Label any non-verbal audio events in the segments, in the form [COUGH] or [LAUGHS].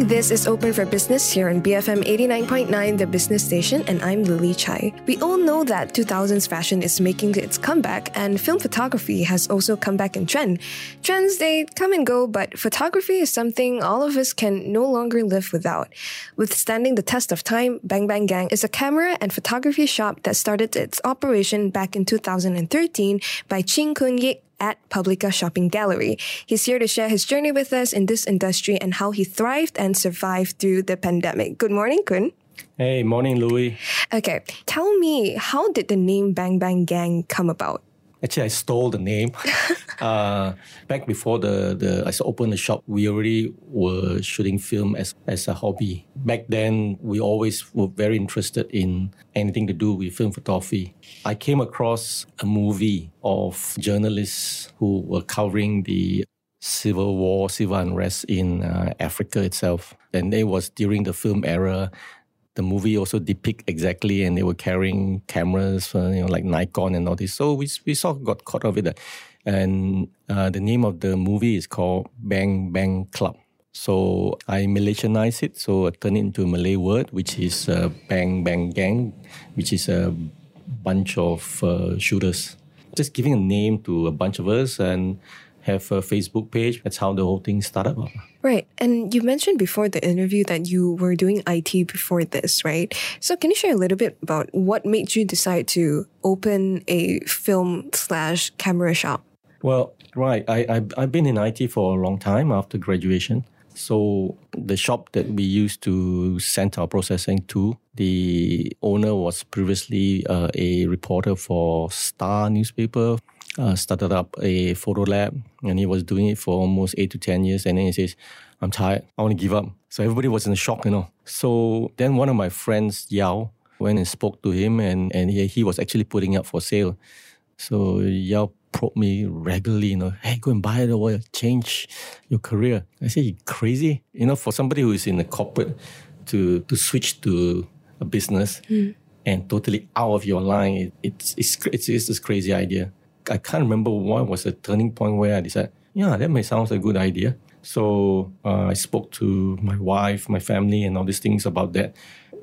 This is Open for Business here on BFM 89.9, the business station, and I'm Lily Chai. We all know that 2000s fashion is making its comeback, and film photography has also come back in trend. Trends, they come and go, but photography is something all of us can no longer live without. Withstanding the test of time, Bang Bang Gang is a camera and photography shop that started its operation back in 2013 by Ching Kun Yik at Publika Shopping Gallery. He's here to share his journey with us in this industry and how he thrived and survived through the pandemic. Good morning, Kun. Hey, morning, Louis. Okay, tell me, how did the name Bang Bang Gang come about? Actually, I stole the name. [LAUGHS] uh, back before the, the I opened the shop, we already were shooting film as, as a hobby. Back then, we always were very interested in anything to do with film photography. I came across a movie of journalists who were covering the civil war, civil unrest in uh, Africa itself. And it was during the film era the movie also depict exactly, and they were carrying cameras, uh, you know, like Nikon and all this. So we we sort of got caught up with that. And uh, the name of the movie is called Bang Bang Club. So I Malaysianized it, so I turned it into a Malay word, which is uh, Bang Bang Gang, which is a bunch of uh, shooters. Just giving a name to a bunch of us and have a Facebook page. That's how the whole thing started. Right. And you mentioned before the interview that you were doing IT before this, right? So can you share a little bit about what made you decide to open a film slash camera shop? Well, right. I, I, I've been in IT for a long time after graduation. So the shop that we used to send our processing to, the owner was previously uh, a reporter for Star newspaper uh, started up a photo lab and he was doing it for almost eight to 10 years. And then he says, I'm tired. I want to give up. So everybody was in shock, you know. So then one of my friends, Yao, went and spoke to him and, and he, he was actually putting it up for sale. So Yao probed me regularly, you know, hey, go and buy it or change your career. I said, you crazy? You know, for somebody who is in the corporate to, to switch to a business mm. and totally out of your line, it, it's, it's, it's, it's this crazy idea. I can't remember what was the turning point where I decided, yeah, that may sound a good idea. So uh, I spoke to my wife, my family, and all these things about that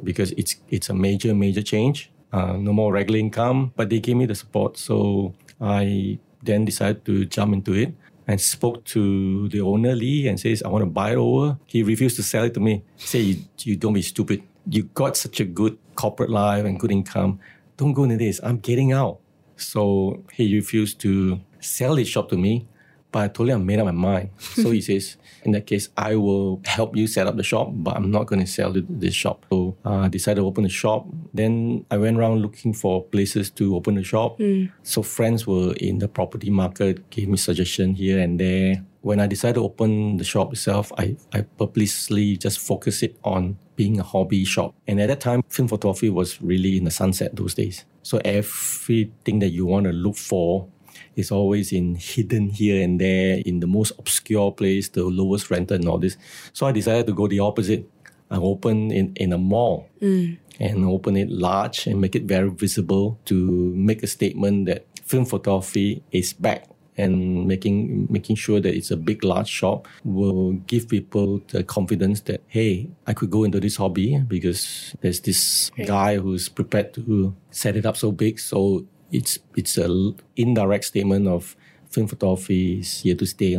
because it's it's a major major change. Uh, no more regular income, but they gave me the support. So I then decided to jump into it and spoke to the owner Lee and says, "I want to buy it over." He refused to sell it to me. Said, "You, you don't be stupid. You got such a good corporate life and good income. Don't go into this. I'm getting out." So he refused to sell his shop to me, but I told him I made up my mind. so he [LAUGHS] says, in that case, I will help you set up the shop, but I'm not going to sell this shop. So uh, I decided to open the shop. Then I went around looking for places to open the shop. Mm. So friends were in the property market, gave me suggestion here and there. When I decided to open the shop itself, I, I purposely just focused it on being a hobby shop. And at that time, film photography was really in the sunset those days. So everything that you want to look for is always in hidden here and there in the most obscure place, the lowest rented and all this. So I decided to go the opposite. I open in, in a mall mm. and open it large and make it very visible to make a statement that film photography is back and making making sure that it's a big large shop will give people the confidence that hey i could go into this hobby because there's this guy who's prepared to set it up so big so it's it's a indirect statement of film photography is here to stay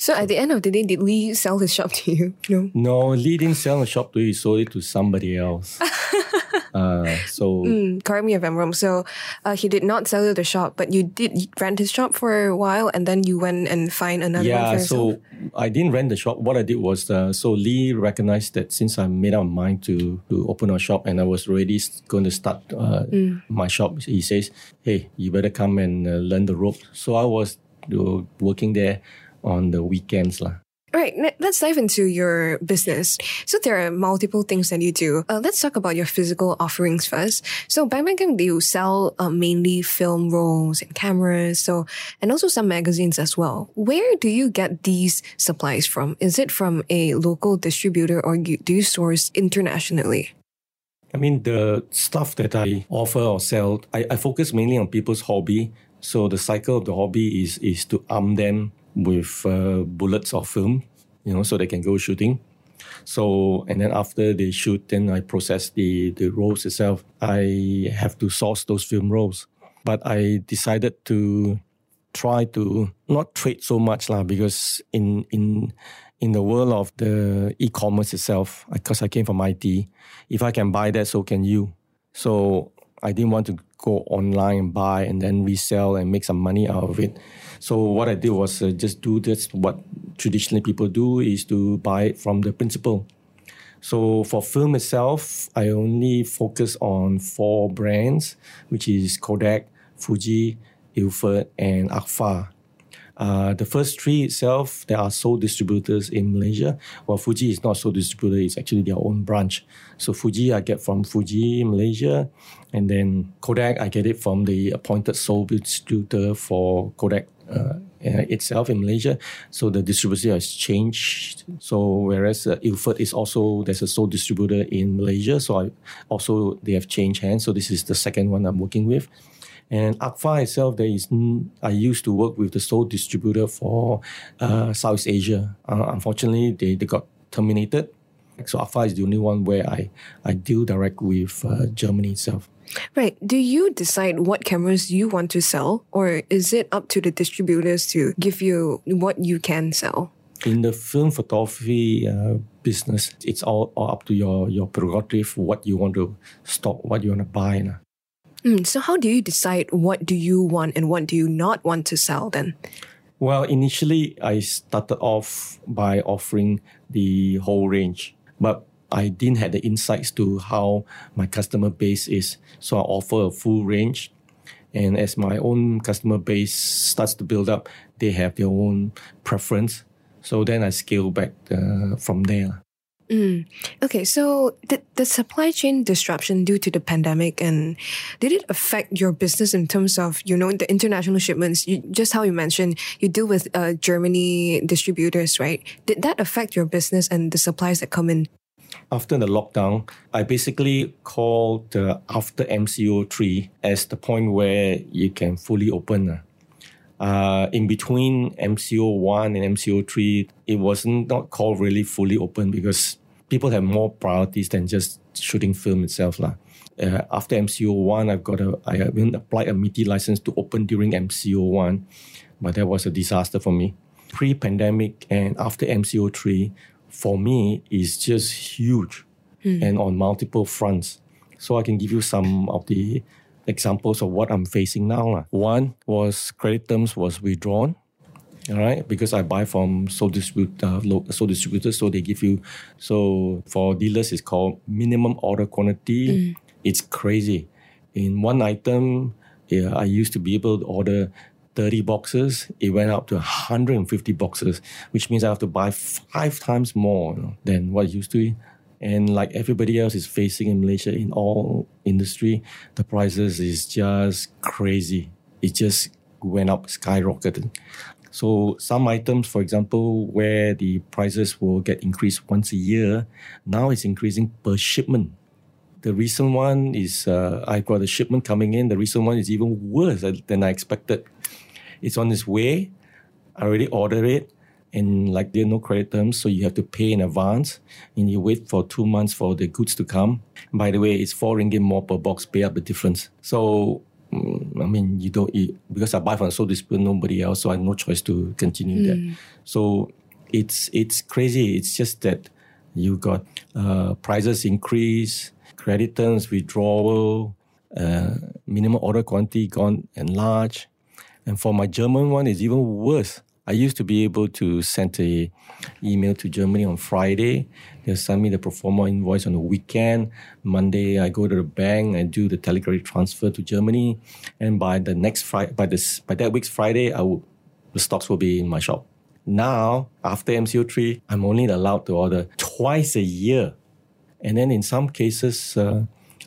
so at the end of the day, did Lee sell his shop to you? [LAUGHS] No. No, Lee didn't sell the shop to you. He sold it to somebody else. [LAUGHS] Uh, so mm, correct me if I'm wrong. So uh, he did not sell you the shop, but you did rent his shop for a while, and then you went and find another yeah, one for so I didn't rent the shop. What I did was, uh, so Lee recognized that since I made up my mind to to open a shop, and I was already going to start uh, mm. my shop, he says, "Hey, you better come and uh, learn the ropes." So I was working there on the weekends, lah. Right, let's dive into your business. So there are multiple things that you do. Uh, let's talk about your physical offerings first. So Bang Gang, you sell uh, mainly film rolls and cameras, so and also some magazines as well. Where do you get these supplies from? Is it from a local distributor or do you source internationally? I mean, the stuff that I offer or sell, I, I focus mainly on people's hobby. So the cycle of the hobby is is to arm them with uh, bullets or film, you know, so they can go shooting. So and then after they shoot, then I process the the rolls itself. I have to source those film rolls, but I decided to try to not trade so much lah because in in in the world of the e-commerce itself, because I came from IT, if I can buy that, so can you. So I didn't want to go online and buy and then resell and make some money out of it. So what I did was uh, just do this. What traditionally people do is to buy it from the principal. So for film itself, I only focus on four brands, which is Kodak, Fuji, Ilford, and Agfa. Uh, the first three itself, there are sole distributors in Malaysia. While Fuji is not sole distributor, it's actually their own branch. So Fuji, I get from Fuji Malaysia. And then Kodak, I get it from the appointed sole distributor for Kodak uh, itself in Malaysia. So the distributor has changed. So whereas uh, Ilford is also, there's a sole distributor in Malaysia. So I also, they have changed hands. So this is the second one I'm working with. And Agfa itself, there is I used to work with the sole distributor for uh, South Asia. Uh, unfortunately, they, they got terminated. So Agfa is the only one where I, I deal direct with uh, Germany itself. Right. Do you decide what cameras you want to sell, or is it up to the distributors to give you what you can sell? In the film photography uh, business, it's all, all, up to your, your prerogative, what you want to stock, what you want to buy. Mm, so how do you decide what do you want and what do you not want to sell then? Well, initially I started off by offering the whole range, but I didn't have the insights to how my customer base is. So I offer a full range. And as my own customer base starts to build up, they have their own preference. So then I scale back uh, from there. Mm. Okay, so did the supply chain disruption due to the pandemic and did it affect your business in terms of you know the international shipments? You, just how you mentioned, you deal with uh, Germany distributors, right? Did that affect your business and the supplies that come in? After the lockdown, I basically called the after MCO three as the point where you can fully open. Uh, in between MCO 1 and MCO 3, it wasn't not called really fully open because people have more priorities than just shooting film itself. Uh, after MCO 1, I've got a, I even applied a MITI license to open during MCO 1, but that was a disaster for me. Pre pandemic and after MCO 3, for me, is just huge hmm. and on multiple fronts. So I can give you some of the examples of what I'm facing now. One was credit terms was withdrawn all right because i buy from sole distributor uh, sole distributors so they give you so for dealers it's called minimum order quantity. Mm. it's crazy. In one item yeah, i used to be able to order 30 boxes. It went up to 150 boxes which means i have to buy five times more you know, than what I used to and like everybody else is facing in malaysia in all industry the prices is just crazy it just went up skyrocketed so some items, for example, where the prices will get increased once a year, now it's increasing per shipment. The recent one is uh, I got a shipment coming in. The recent one is even worse than I expected. It's on its way. I already ordered it, and like there are no credit terms, so you have to pay in advance, and you wait for two months for the goods to come. By the way, it's four ringgit more per box. Pay up the difference. So I mean, you don't eat because I buy from so distributor, nobody else, so I have no choice to continue mm. that. Hmm. So it's it's crazy. It's just that you got uh, prices increase, credit terms withdrawal, uh, minimum order quantity gone enlarged, and for my German one, it's even worse. I used to be able to send a email to Germany on Friday. They'll send me the pro forma invoice on the weekend. Monday, I go to the bank and do the telegraphic transfer to Germany. And by the next Friday, by this, by that week's Friday, I will, the stocks will be in my shop. Now, after MCO3, I'm only allowed to order twice a year. And then in some cases, uh,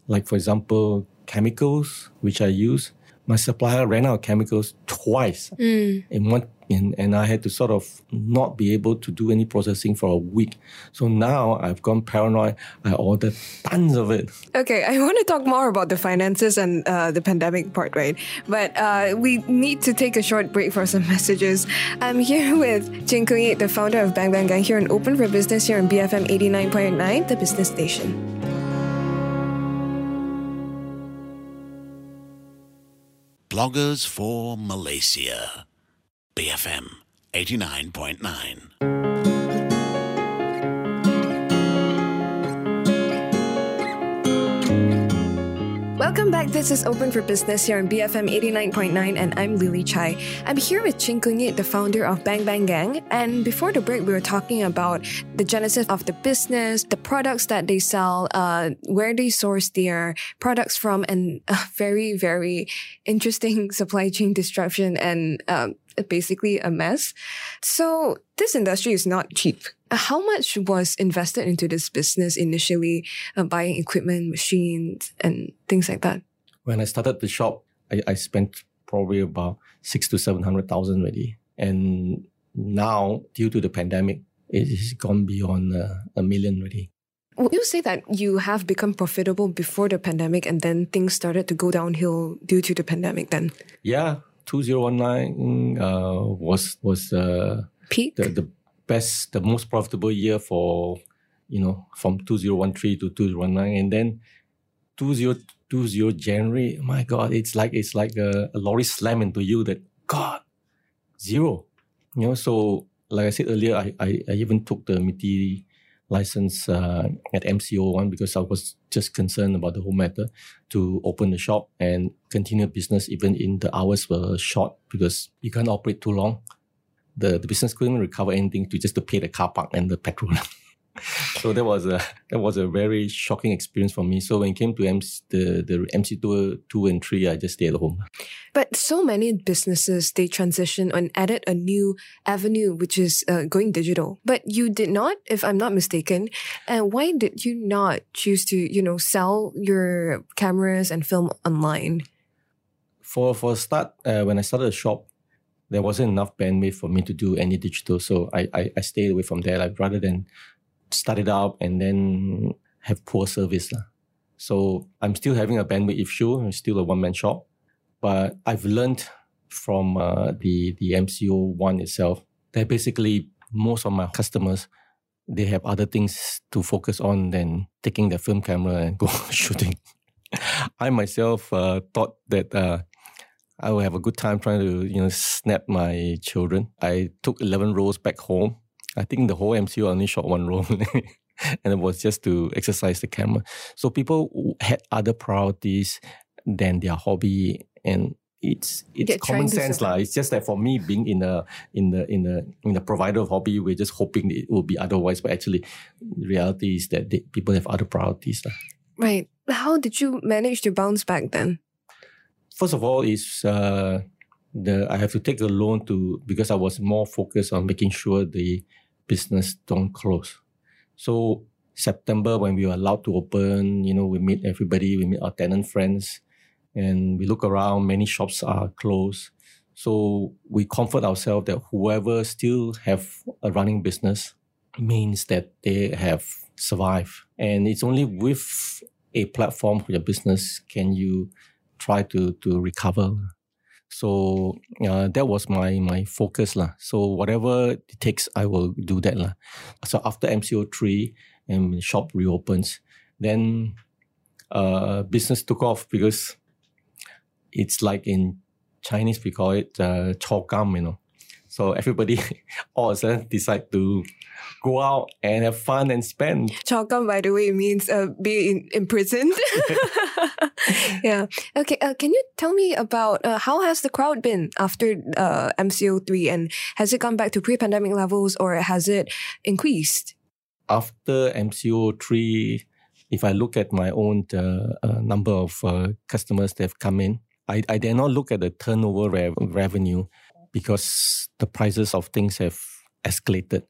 like for example, chemicals, which I use, my supplier ran out of chemicals twice Mm. in one and, and I had to sort of not be able to do any processing for a week. So now I've gone paranoid. I ordered tons of it. Okay, I [LAUGHS] want to talk more about the finances and uh, the pandemic part, right? But uh, we need to take a short break for some [LAUGHS] messages. I'm here with Jin Kung Yee, the founder of Bang Bang Gang, here on Open for Business here on BFM 89.9, the business station. Bloggers for Malaysia. BFM 89.9. Welcome back. This is Open for Business here on BFM 89.9, and I'm Lily Chai. I'm here with Chin Kung Yee, the founder of Bang Bang Gang. And before the break, we were talking about the genesis of the business, the products that they sell, uh, where they source their products from, and a very, very interesting [LAUGHS] supply chain disruption and um, basically a mess. So this industry is not cheap. How much was invested into this business initially, uh, buying equipment, machines, and things like that? When I started the shop, I, I spent probably about six to seven hundred thousand already. And now, due to the pandemic, it has gone beyond uh, a million already. Would you say that you have become profitable before the pandemic and then things started to go downhill due to the pandemic then? Yeah, 2019 uh, was was uh, Peak? the, the best, the most profitable year for, you know, from 2013 to 2019. And then 2020 January, my God, it's like, it's like a, a lorry slam into you that, God, zero. You know, so like I said earlier, I, I, I even took the MITI license uh, at MCO1 because I was just concerned about the whole matter to open the shop and continue business even in the hours were short because you can't operate too long the, the business couldn't recover anything to just to pay the car park and the petrol. [LAUGHS] so that was a that was a very shocking experience for me. So when it came to MC, the the MC two two and three, I just stayed at home. But so many businesses, they transition and added a new avenue, which is uh, going digital. But you did not, if I'm not mistaken. And why did you not choose to, you know, sell your cameras and film online? For for a start, uh, when I started the shop, there wasn't enough bandwidth for me to do any digital. So I I, I stayed away from there. Like rather than start it up and then have poor service. lah. So I'm still having a bandwidth issue. I'm still a one man shop, but I've learned from uh, the the MCO one itself that basically most of my customers they have other things to focus on than taking their film camera and [LAUGHS] go [LAUGHS] shooting. I myself uh, thought that uh, I will have a good time trying to you know snap my children. I took eleven rolls back home. I think the whole MCO only shot one roll. [LAUGHS] and it was just to exercise the camera. So people had other priorities than their hobby, and it's it's common sense, lah. It's just that for me, being in the in the in the in the provider of hobby, we're just hoping it will be otherwise. But actually, reality is that they, people have other priorities, lah. Right. How did you manage to bounce back then? First of all is uh, the I have to take a loan to because I was more focused on making sure the business don't close. So September when we were allowed to open, you know, we meet everybody, we meet our tenant friends, and we look around. Many shops are closed, so we comfort ourselves that whoever still have a running business means that they have survived, and it's only with a platform for your business can you try to to recover. So uh, that was my my focus lah. So whatever it takes, I will do that lah. So after MCO three and shop reopens, then uh, business took off because it's like in Chinese we call it uh, chokam, you know. So everybody [LAUGHS] all of a sudden decide to go out and have fun and spend. Chokam, by the way, means uh, being imprisoned. [LAUGHS] [LAUGHS] yeah. Okay. Uh, can you tell me about uh, how has the crowd been after uh, MCO three, and has it gone back to pre-pandemic levels, or has it increased? after MCO three, if I look at my own uh, uh, number of uh, customers that have come in, I, I dare not look at the turnover rev- revenue because the prices of things have escalated.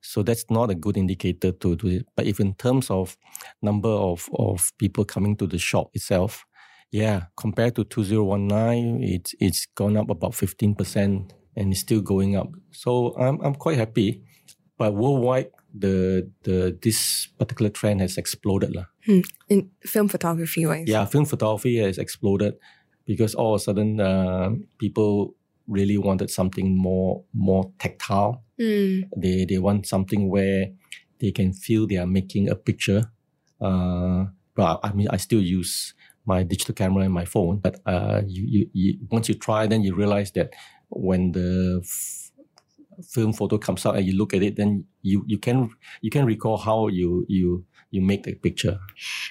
So that's not a good indicator to do it. But if in terms of number of, of people coming to the shop itself, yeah, compared to 2019, it's it's gone up about 15% and it's still going up. So I'm I'm quite happy. But worldwide, the the this particular trend has exploded. lah. Hmm. In film photography wise. Yeah, film photography has exploded because all of a sudden uh, people really wanted something more more tactile. Hmm. They they want something where they can feel they are making a picture. Uh, but I mean, I still use my digital camera and my phone. But uh, you, you, you once you try, then you realize that when the f- film photo comes out and you look at it, then you you can you can recall how you you you make the picture.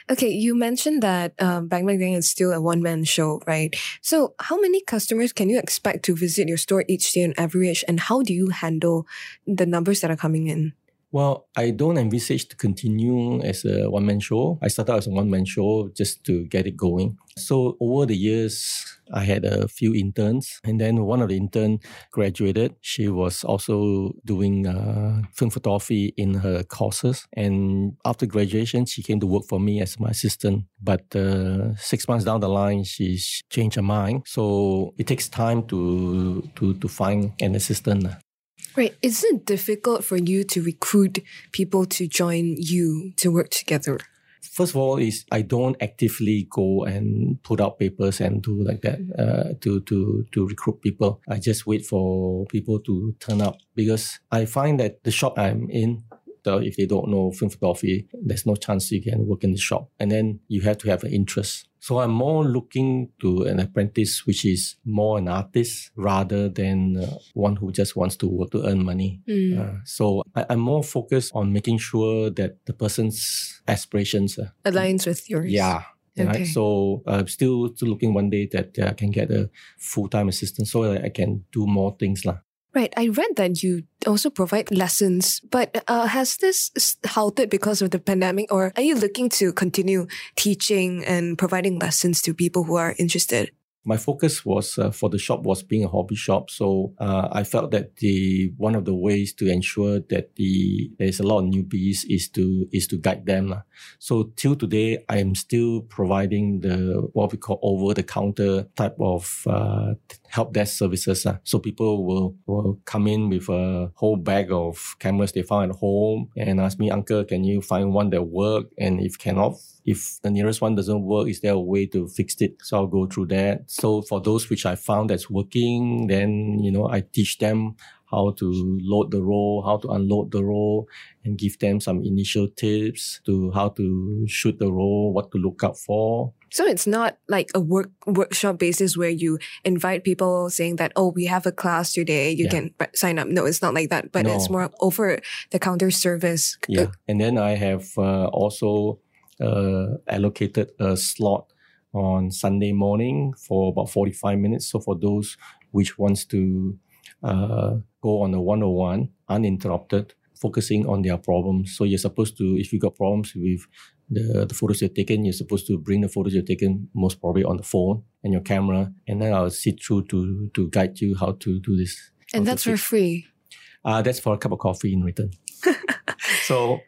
Okay, you mentioned that um, Bang Bang Gang is still a one man show, right? So, how many customers can you expect to visit your store each day on average, and how do you handle the numbers that are coming in? Well, I don't envisage to continue as a one man show. I started as a one man show just to get it going. So over the years, I had a few interns, and then one of the intern graduated. She was also doing uh, film photography in her courses, and after graduation, she came to work for me as my assistant. But uh, six months down the line, she changed her mind. So it takes time to to to find an assistant. Right. Is it difficult for you to recruit people to join you to work together? First of all, is I don't actively go and put out papers and do like that uh, to to to recruit people. I just wait for people to turn up because I find that the shop I'm in, the, if they don't know film photography, there's no chance you can work in the shop, and then you have to have an interest. So I'm more looking to an apprentice which is more an artist rather than uh, one who just wants to work to earn money. Mm. Uh, so I, I'm more focused on making sure that the person's aspirations, uh, Aligns with yours. yeah. Okay. Right. So I'm still, still looking one day that uh, I can get a full time assistant so that I can do more things. lah. Right. I read that you also provide lessons, but uh, has this halted because of the pandemic, or are you looking to continue teaching and providing lessons to people who are interested? My focus was uh, for the shop was being a hobby shop so uh, i felt that the one of the ways to ensure that the there's a lot of newbies is to is to guide them lah. so till today i am still providing the what we call over the counter type of uh, help desk services lah. so people will will come in with a whole bag of cameras they found at home and ask me uncle can you find one that work and if cannot if the nearest one doesn't work, is there a way to fix it? So I'll go through that. So for those which I found that's working, then, you know, I teach them how to load the roll, how to unload the roll, and give them some initial tips to how to shoot the roll, what to look out for. So it's not like a work workshop basis where you invite people saying that oh we have a class today you Yeah. can sign up. No, it's not like that. But it's more over the counter service. Yeah. And then I have uh, also uh, allocated a slot on Sunday morning for about 45 minutes. So for those which wants to uh, go on a 101 uninterrupted, focusing on their problems. So you're supposed to, if you got problems with the, the photos you've taken, you're supposed to bring the photos you've taken most probably on the phone and your camera. And then I'll sit through to, to guide you how to do this. and that's for free. Uh, that's for a cup of coffee in return. [LAUGHS] so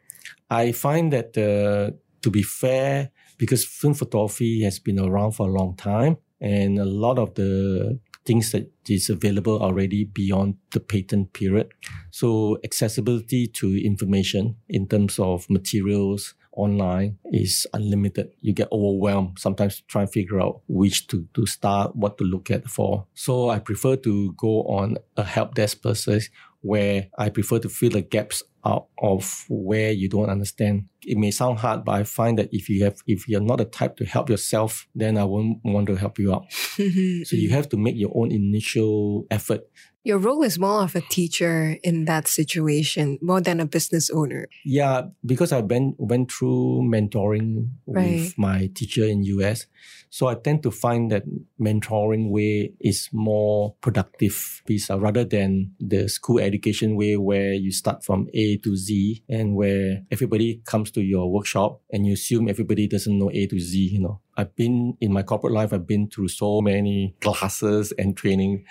I find that uh, to be fair, because film photography has been around for a long time, and a lot of the things that is available already beyond the patent period. So accessibility to information in terms of materials online is unlimited. You get overwhelmed sometimes to try and figure out which to, to start, what to look at for. So I prefer to go on a help desk process where I prefer to fill the gaps out of where you don't understand. It may sound hard, but I find that if you have if you're not the type to help yourself, then I won't want to help you out. [LAUGHS] So you have to make your own initial effort. Your role is more of a teacher in that situation, more than a business owner. Yeah, because I went went through mentoring Right. with my teacher in US, so I tend to find that mentoring way is more productive piece uh, rather than the school education way where you start from A to Z and where everybody comes to your workshop and you assume everybody doesn't know A to Z. You know, I've been in my corporate life. I've been through so many classes and training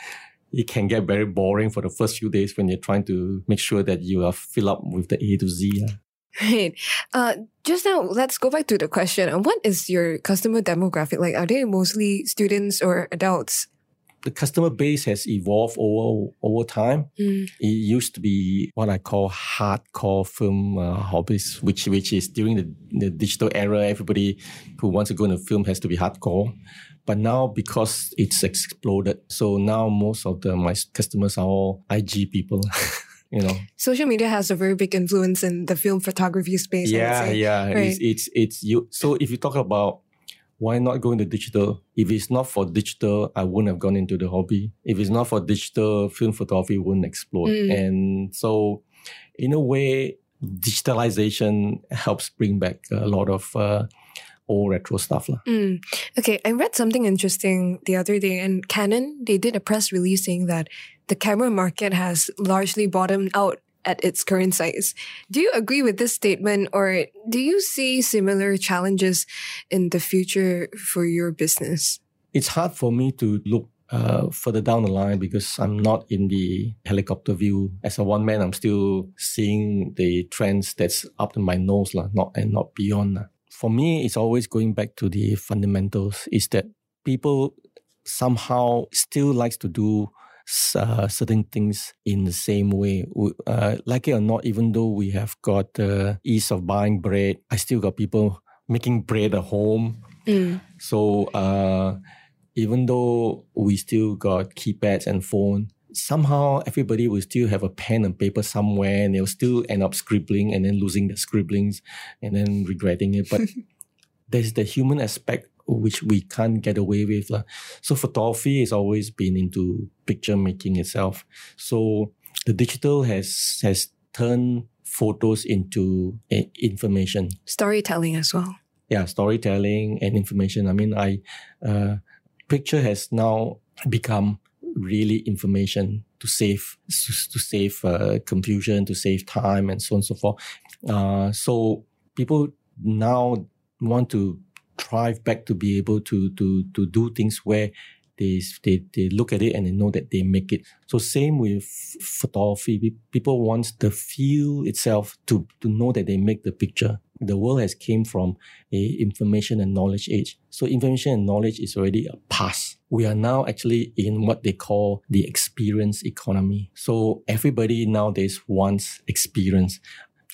it can get very boring for the first few days when you're trying to make sure that you are fill up with the A to Z. Right. Uh, just now, let's go back to the question. Uh, What is your customer demographic like? Are they mostly students or adults? The customer base has evolved over over time. Mm. It used to be what I call hardcore film uh, hobbies, which which is during the, the digital era, everybody who wants to go into film has to be hardcore. But now because it's exploded, so now most of the my customers are all IG people. [LAUGHS] you know, Social media has a very big influence in the film photography space. Yeah, yeah. Right. It's it's it's you. So if you talk about why not go into digital? If it's not for digital, I wouldn't have gone into the hobby. If it's not for digital, film photography wouldn't explode. Mm. And so, in a way, digitalization helps bring back a lot of uh, old retro stuff. lah. Mm. Okay, I read something interesting the other day, and Canon they did a press release saying that the camera market has largely bottomed out at its current size. Do you agree with this statement, or do you see similar challenges in the future for your business? It's hard for me to look uh, further down the line because I'm not in the helicopter view. As a one man, I'm still seeing the trends that's up to my nose, lah, not and not beyond. lah. For me, it's always going back to the fundamentals. Is that people somehow still likes to do uh, certain things in the same way. Uh, like it or not, even though we have got the ease of buying bread, I still got people making bread at home. Mm. So uh, even though we still got keypads and phone, somehow everybody will still have a pen and paper somewhere, and they'll still end up scribbling and then losing their scribblings and then regretting it. But [LAUGHS] there's the human aspect which we can't get away with. lah. So photography has always been into picture making itself. So the digital has has turned photos into eh, information Storytelling as well. yeah storytelling and information i mean i uh, picture has now become really information to save to save uh, confusion to save time and so on and so forth uh, so people now want to drive back to be able to to to do things where they, they they look at it and they know that they make it. So same with photography. People want the feel itself to to know that they make the picture. The world has came from a information and knowledge age. So information and knowledge is already a past. We are now actually in what they call the experience economy. So everybody nowadays wants experience.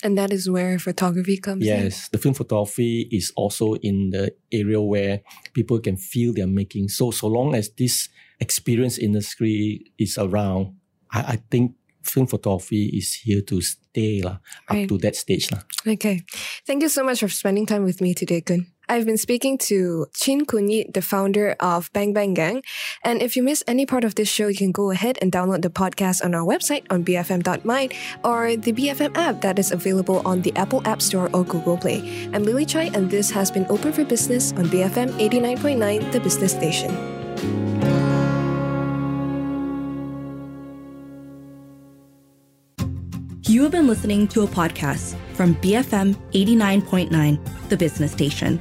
And that is where photography comes in. Yes, the film photography is also in the area where people can feel they're making. So so long as this experience industry is around, I, I think film photography is here to stay Right. up to that stage. lah. Okay. Thank you so much for spending time with me today, Kun. I've been speaking to Chin Kunyi, the founder of Bang Bang Gang. And if you miss any part of this show, you can go ahead and download the podcast on our website on bfm.my or the BFM app that is available on the Apple App Store or Google Play. I'm Lily Chai, and this has been Open for Business on BFM 89.9, the business station. You have been listening to a podcast from BFM 89.9, the business station.